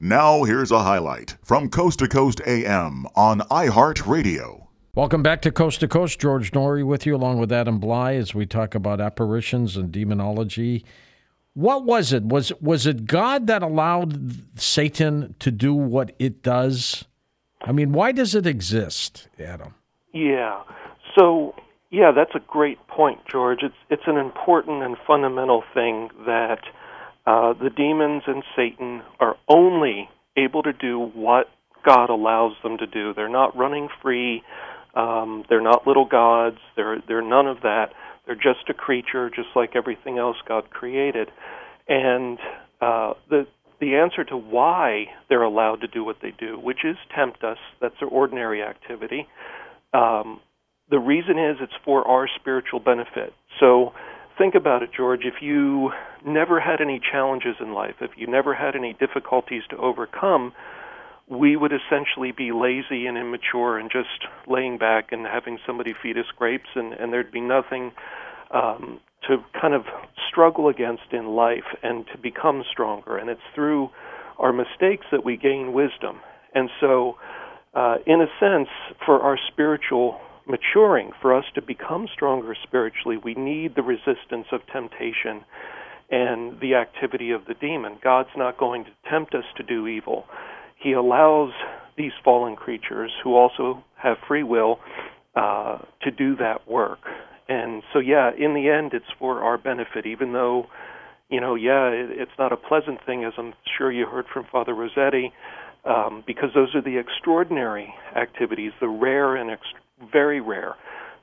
Now, here's a highlight from Coast to Coast AM on iHeartRadio. Welcome back to Coast to Coast. George Noory with you, along with Adam Blai, as we talk about apparitions and demonology. What was it? Was was it God that allowed Satan to do what it does? I mean, why does it exist, Adam? Yeah. So, yeah, that's a great point, George. It's it's an important and fundamental thing that uh, the demons and Satan are only able to do what God allows them to do. They're not running free. Um, they're not little gods. They're they're none of that. They're just a creature, just like everything else God created. And uh, the the answer to why they're allowed to do what they do, which is tempt us, that's their ordinary activity. Um, the reason is it's for our spiritual benefit. So think about it, George. If you never had any challenges in life, if you never had any difficulties to overcome, we would essentially be lazy and immature and just laying back and having somebody feed us grapes, and, and there'd be nothing um, to kind of struggle against in life and to become stronger. And it's through our mistakes that we gain wisdom. And so, uh, in a sense, for our spiritual maturing, for us to become stronger spiritually, we need the resistance of temptation and the activity of the demon. God's not going to tempt us to do evil. He allows these fallen creatures, who also have free will, uh, to do that work. And so, yeah, in the end, it's for our benefit, even though, you know, yeah, it, it's not a pleasant thing, as I'm sure you heard from Father Rossetti, um, because those are the extraordinary activities, the rare and very rare,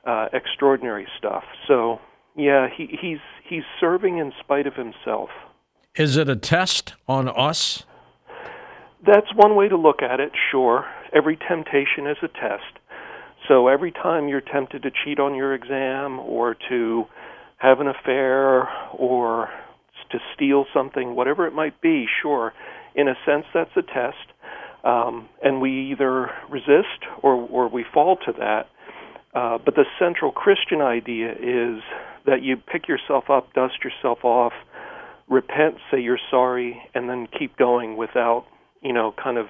uh, extraordinary stuff. So, yeah, he, he's he's serving in spite of himself. Is it a test on us? That's one way to look at it. Sure, every temptation is a test. So every time you're tempted to cheat on your exam or to have an affair or to steal something, whatever it might be, sure, in a sense that's a test. Um, and we either resist or, or we fall to that. Uh, but the central Christian idea is that you pick yourself up, dust yourself off, repent, say you're sorry, and then keep going without, you know, kind of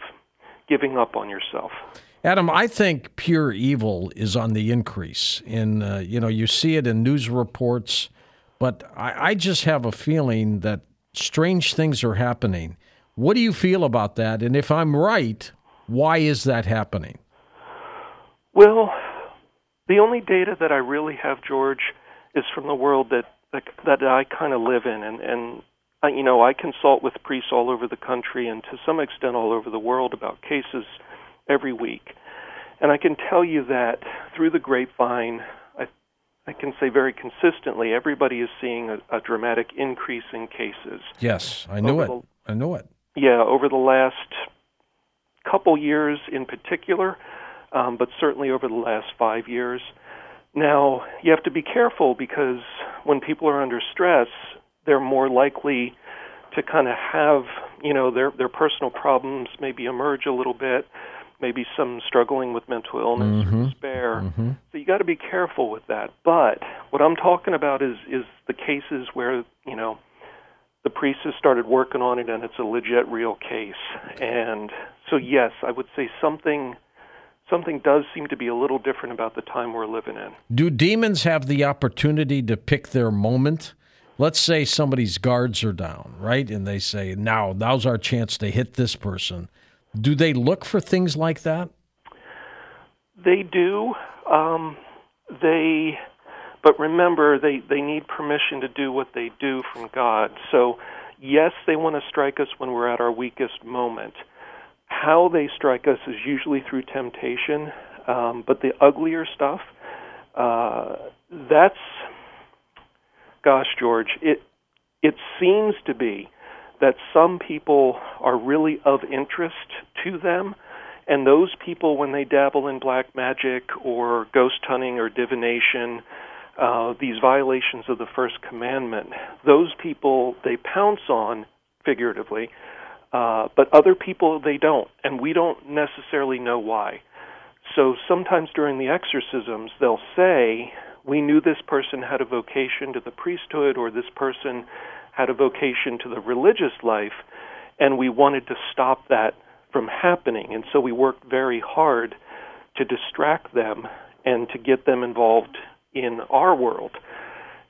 giving up on yourself. Adam, I think pure evil is on the increase. In uh, you know, you see it in news reports, but I, I just have a feeling that strange things are happening. What do you feel about that? And if I'm right, why is that happening? Well, the only data that I really have, George, is from the world that that, I kind of live in, and and I, you know I consult with priests all over the country and to some extent all over the world about cases every week. And I can tell you that through the grapevine, I, I can say very consistently, everybody is seeing a, a dramatic increase in cases. Yes, I know it. The, I know it. Yeah, over the last couple years in particular, um, but certainly over the last five years. Now, you have to be careful because when people are under stress, they're more likely to kind of have, you know, their their personal problems maybe emerge a little bit maybe some struggling with mental illness mm-hmm. or despair. Mm-hmm. So you got to be careful with that. But what I'm talking about is is the cases where you know the priest has started working on it and it's a legit real case. And so yes, I would say something something does seem to be a little different about the time we're living in. Do demons have the opportunity to pick their moment? Let's say somebody's guards are down, right? And they say, now, now's our chance to hit this person. Do they look for things like that? They do. Um, they, but remember, they they need permission to do what they do from God. So, yes, they want to strike us when we're at our weakest moment. How they strike us is usually through temptation, um, but the uglier stuff, uh, that's, gosh, George, it it seems to be that some people are really of interest to them. And those people, when they dabble in black magic or ghost hunting or divination, uh, these violations of the first commandment, those people they pounce on figuratively, uh, but other people they don't, and we don't necessarily know why. So sometimes during the exorcisms, they'll say, We knew this person had a vocation to the priesthood, or this person had a vocation to the religious life, and we wanted to stop that from happening. And so we worked very hard to distract them and to get them involved in our world.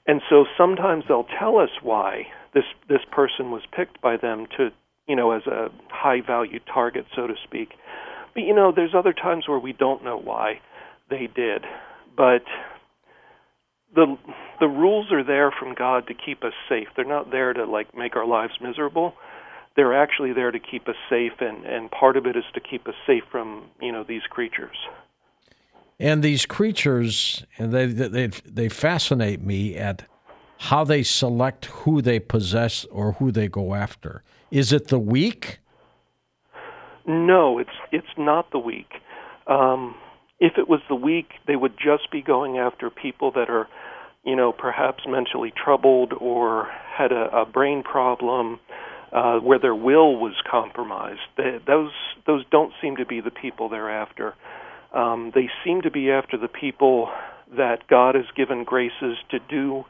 And so sometimes they'll tell us why this this person was picked by them to, you know, as a high value target, so to speak. But you know, there's other times where we don't know why they did. But the the rules are there from God to keep us safe. They're not there to like make our lives miserable. They're actually there to keep us safe, and and part of it is to keep us safe from you know these creatures. And these creatures, and they they they fascinate me at how they select who they possess or who they go after. Is it the weak? No, it's it's not the weak. Um, if it was the weak, they would just be going after people that are, you know, perhaps mentally troubled or had a, a brain problem, uh, where their will was compromised. They, those those don't seem to be the people they're after. Um, they seem to be after the people that God has given graces to do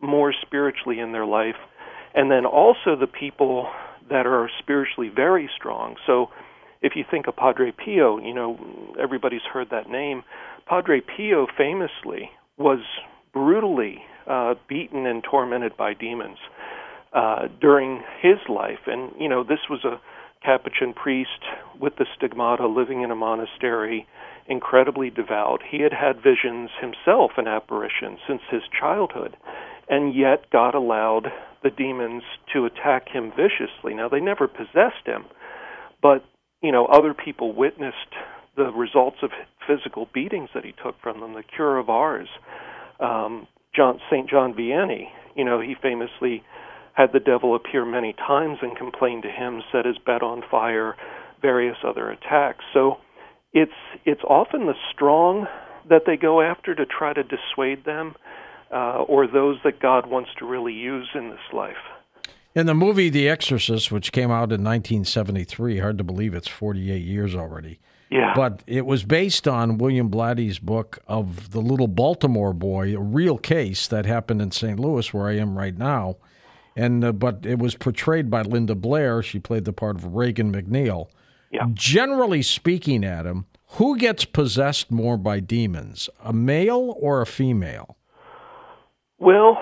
more spiritually in their life, and then also the people that are spiritually very strong. So if you think of Padre Pio, you know, everybody's heard that name. Padre Pio famously was brutally uh, beaten and tormented by demons uh, during his life. And, you know, this was a Capuchin priest with the stigmata living in a monastery, incredibly devout. He had had visions himself and apparitions since his childhood. And yet, God allowed the demons to attack him viciously. Now, they never possessed him, but you know, other people witnessed the results of physical beatings that he took from them, the Curé of Ars. Um, John Saint John Vianney, you know, he famously had the devil appear many times and complained to him, set his bed on fire, various other attacks. So it's it's often the strong that they go after to try to dissuade them, uh, or those that God wants to really use in this life. In the movie The Exorcist, which came out in 1973, hard to believe it's 48 years already. Yeah. But it was based on William Blatty's book of the little Baltimore boy, a real case that happened in St. Louis, where I am right now. And uh, but it was portrayed by Linda Blair. She played the part of Regan MacNeil. Yeah. Generally speaking, Adam, who gets possessed more by demons, a male or a female? Well,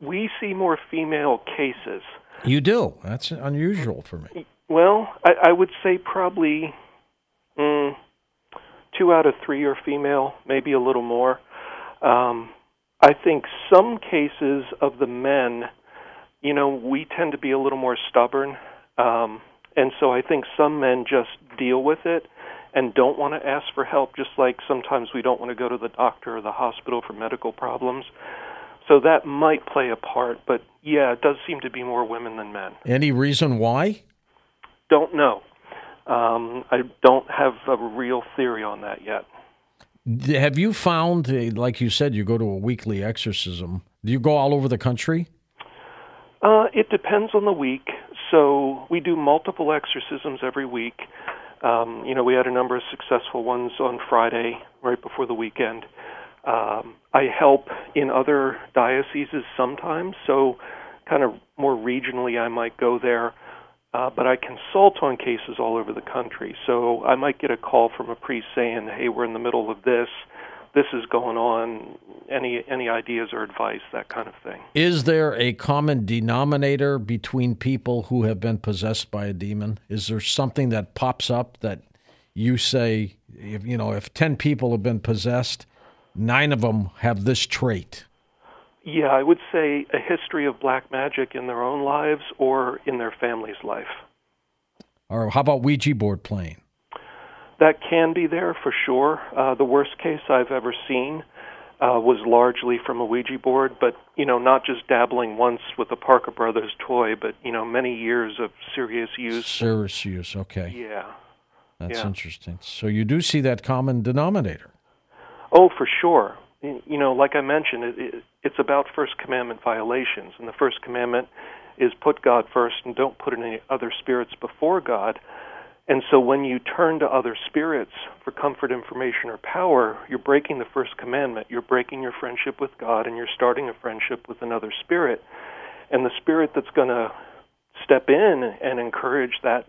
we see more female cases. You do. That's unusual for me. Well, I, I would say probably mm, two out of three are female, maybe a little more. Um, I think some cases of the men, you know, we tend to be a little more stubborn. Um, and so I think some men just deal with it and don't want to ask for help, just like sometimes we don't want to go to the doctor or the hospital for medical problems. So that might play a part, but yeah, it does seem to be more women than men. Any reason why? Don't know. Um, I don't have a real theory on that yet. Have you found, like you said, you go to a weekly exorcism? Do you go all over the country? Uh, it depends on the week. So we do multiple exorcisms every week. Um, you know, we had a number of successful ones on Friday, right before the weekend. Um, I help in other dioceses sometimes, so kind of more regionally, I might go there. Uh, but I consult on cases all over the country. So I might get a call from a priest saying, "Hey, we're in the middle of this. This is going on. Any any ideas or advice? That kind of thing." Is there a common denominator between people who have been possessed by a demon? Is there something that pops up that you say, if you know, if ten people have been possessed, nine of them have this trait? Yeah, I would say a history of black magic in their own lives or in their family's life. Or how about Ouija board playing? That can be there for sure. Uh, the worst case I've ever seen uh, was largely from a Ouija board, but you know, not just dabbling once with a Parker Brothers toy, but you know, many years of serious use. Serious use, okay. Yeah. That's yeah. interesting. So you do see that common denominator. Oh, for sure. You know, like I mentioned, it, it, it's about First Commandment violations, and the First Commandment is put God first and don't put any other spirits before God. And so when you turn to other spirits for comfort, information, or power, you're breaking the first commandment. You're breaking your friendship with God and you're starting a friendship with another spirit. And the spirit that's going to step in and encourage that,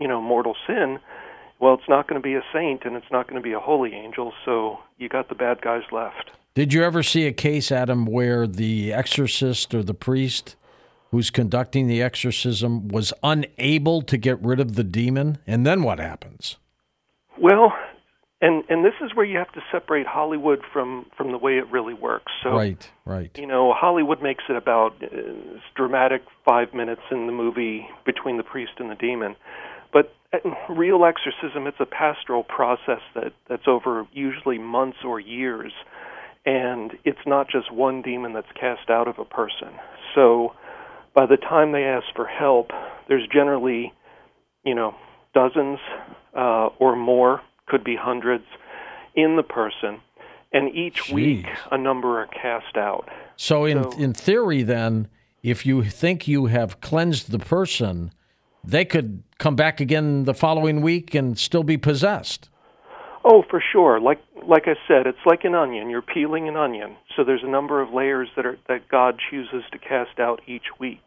you know, mortal sin, well, it's not going to be a saint and it's not going to be a holy angel. So you got the bad guys left. Did you ever see a case, Adam, where the exorcist or the priest who's conducting the exorcism was unable to get rid of the demon? And then what happens? Well, and and this is where you have to separate Hollywood from from the way it really works. So right, right. You know, Hollywood makes it about uh, dramatic five minutes in the movie between the priest and the demon, but real exorcism it's a pastoral process that that's over usually months or years, and it's not just one demon that's cast out of a person. So by the time they ask for help, there's generally, you know, dozens uh, or more could be hundreds in the person, and each Jeez. week a number are cast out. So, in so, in theory, then, if you think you have cleansed the person, they could come back again the following week and still be possessed. Oh, for sure. Like like I said, it's like an onion. You're peeling an onion. So there's a number of layers that are that God chooses to cast out each week.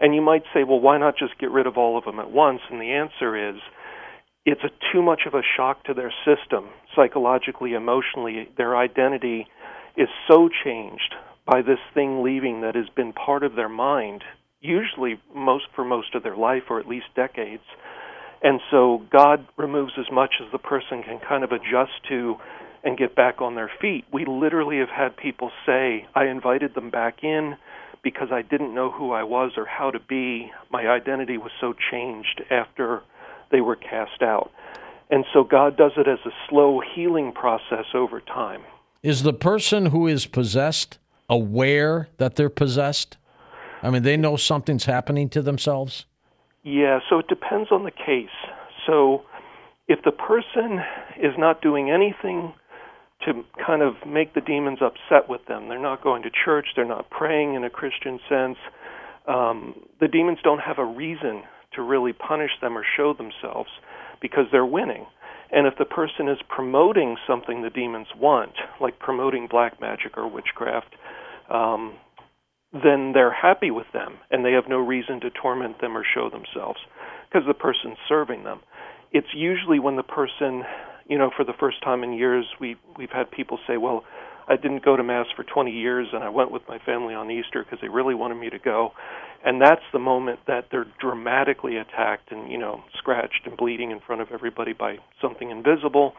And you might say, well, why not just get rid of all of them at once? And the answer is it's a too much of a shock to their system psychologically emotionally their identity is so changed by this thing leaving that has been part of their mind usually most for most of their life or at least decades and so god removes as much as the person can kind of adjust to and get back on their feet we literally have had people say i invited them back in because i didn't know who i was or how to be my identity was so changed after they were cast out. And so God does it as a slow healing process over time. Is the person who is possessed aware that they're possessed? I mean, they know something's happening to themselves? Yeah, so it depends on the case. So if the person is not doing anything to kind of make the demons upset with them, they're not going to church, they're not praying in a Christian sense, um, the demons don't have a reason to really punish them or show themselves because they're winning. And if the person is promoting something the demons want, like promoting black magic or witchcraft, um, then they're happy with them and they have no reason to torment them or show themselves because the person's serving them. It's usually when the person, you know, for the first time in years, we we've had people say, "Well, I didn't go to mass for 20 years, and I went with my family on Easter because they really wanted me to go. And that's the moment that they're dramatically attacked and you know scratched and bleeding in front of everybody by something invisible.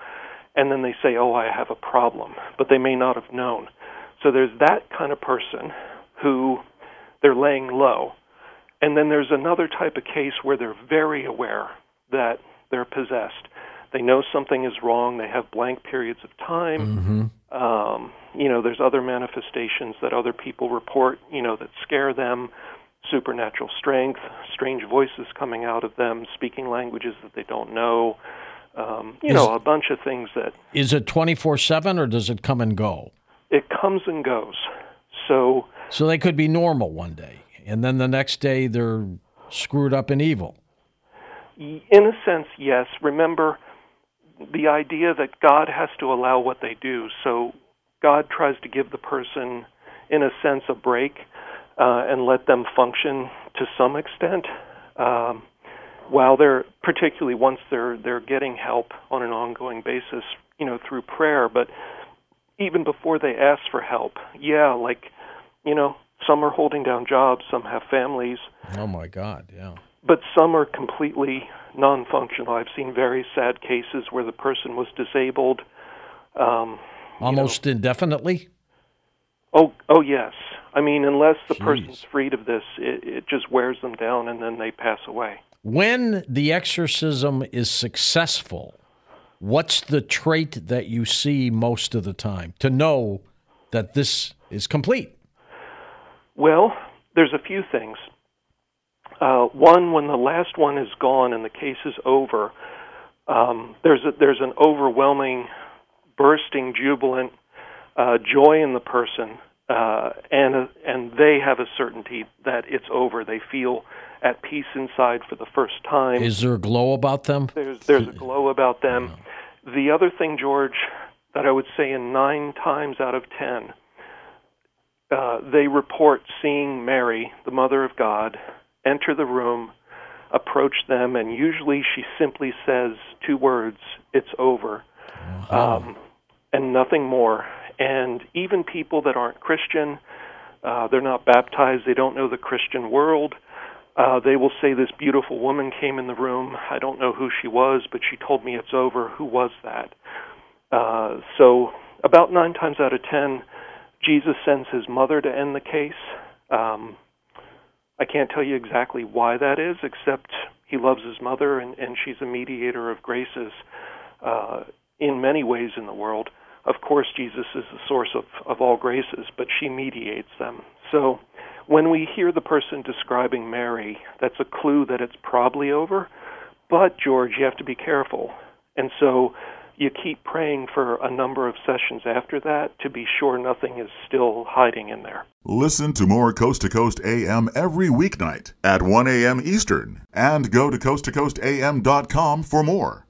And then they say, "Oh, I have a problem," but they may not have known. So there's that kind of person who they're laying low. And then there's another type of case where they're very aware that they're possessed they know something is wrong. They have blank periods of time. Mm-hmm. Um, you know, there's other manifestations that other people report. You know, that scare them. Supernatural strength, strange voices coming out of them, speaking languages that they don't know. Um, you is, know, a bunch of things that. Is it 24 7 or does it come and go? It comes and goes. So. So they could be normal one day, and then the next day they're screwed up and evil. In a sense, yes. Remember, the idea that God has to allow what they do. So God tries to give the person, in a sense, a break uh, and let them function to some extent. Um, while they're particularly once they're they're getting help on an ongoing basis, you know, through prayer, but even before they ask for help, yeah, like you know, some are holding down jobs, some have families. Oh my God, yeah. But some are completely non functional. I've seen very sad cases where the person was disabled. Um, Almost know. indefinitely? Oh, oh yes. I mean, unless the Jeez. person's freed of this, it, it just wears them down and then they pass away. When the exorcism is successful, what's the trait that you see most of the time to know that this is complete? Well, there's a few things. Uh, one, when the last one is gone and the case is over, um, there's a, there's an overwhelming, bursting, jubilant uh, joy in the person, uh, and uh, and they have a certainty that it's over. They feel at peace inside for the first time. Is there a glow about them? There's there's a glow about them. The other thing, George, that I would say in nine times out of ten, uh, they report seeing Mary, the Mother of God, enter the room, approach them, and usually she simply says two words, "It's over," um, and nothing more. And even people that aren't Christian, uh, they're not baptized, they don't know the Christian world. Uh, they will say, This beautiful woman came in the room. I don't know who she was, but she told me it's over. Who was that? Uh, so, about nine times out of ten, Jesus sends his mother to end the case. Um, I can't tell you exactly why that is, except he loves his mother and, and she's a mediator of graces uh, in many ways in the world. Of course, Jesus is the source of, of all graces, but she mediates them. So when we hear the person describing Mary, that's a clue that it's probably over. But, George, you have to be careful. And so you keep praying for a number of sessions after that to be sure nothing is still hiding in there. Listen to more Coast to Coast AM every weeknight at 1 a.m. Eastern and go to coasttocoastam.com for more.